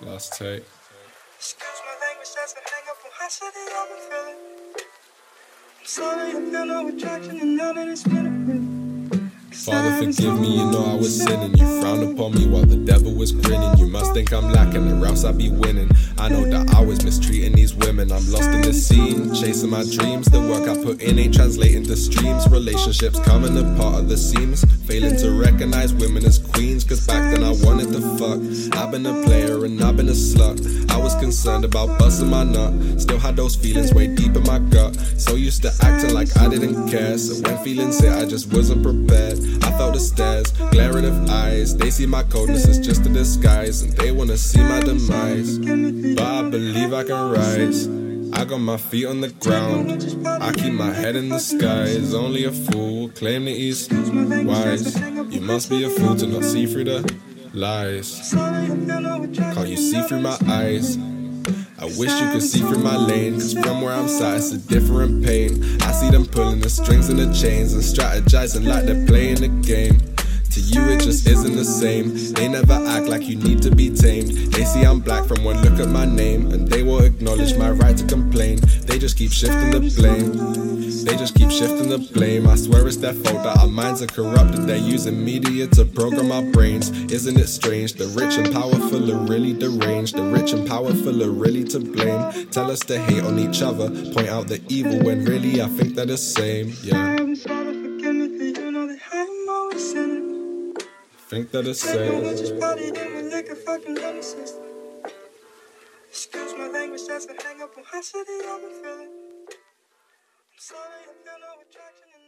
Last take. Excuse my language, that's a hang up on how shitty I've been feeling. I'm sorry, I feel no attraction, and now that it's been a minute. Father, forgive me, you know I was sinning. You frowned upon me while the devil was grinning. You must think I'm lacking, or else I'd be winning. I know that I was mistreating these women. I'm lost in the scene, chasing my dreams. The work I put in ain't translating to streams. Relationships coming apart of the seams. Failing to recognize women as queens, cause back then I wanted to fuck. I've been a player and I've been a slut. I concerned about busting my nut. Still had those feelings way deep in my gut. So used to acting like I didn't care. So when feelings hit, I just wasn't prepared. I felt the stares, glaring of eyes. They see my coldness as just a disguise, and they wanna see my demise. But I believe I can rise. I got my feet on the ground. I keep my head in the skies. Only a fool claim that he's wise. You must be a fool to not see through the lies. Can't you see through my eyes? I wish you could see through my lane, cause from where I'm sat, it's a different pain. I see them pulling the strings and the chains and strategizing like they're playing the game. To you, it just isn't the same. They never act like you need to be tamed. They see I'm black from one look at my name, and they will acknowledge my right to complain. They just keep shifting the blame. Shifting the blame. I swear it's their fault that our minds are corrupted. They're using media to program our brains. Isn't it strange? The rich and powerful are really deranged. The rich and powerful are really to blame. Tell us to hate on each other, point out the evil when really I think they're the same. Yeah. Think they're the same. Excuse my language, that's a hang up on how shitty been feeling. Sorry, I feel no attraction.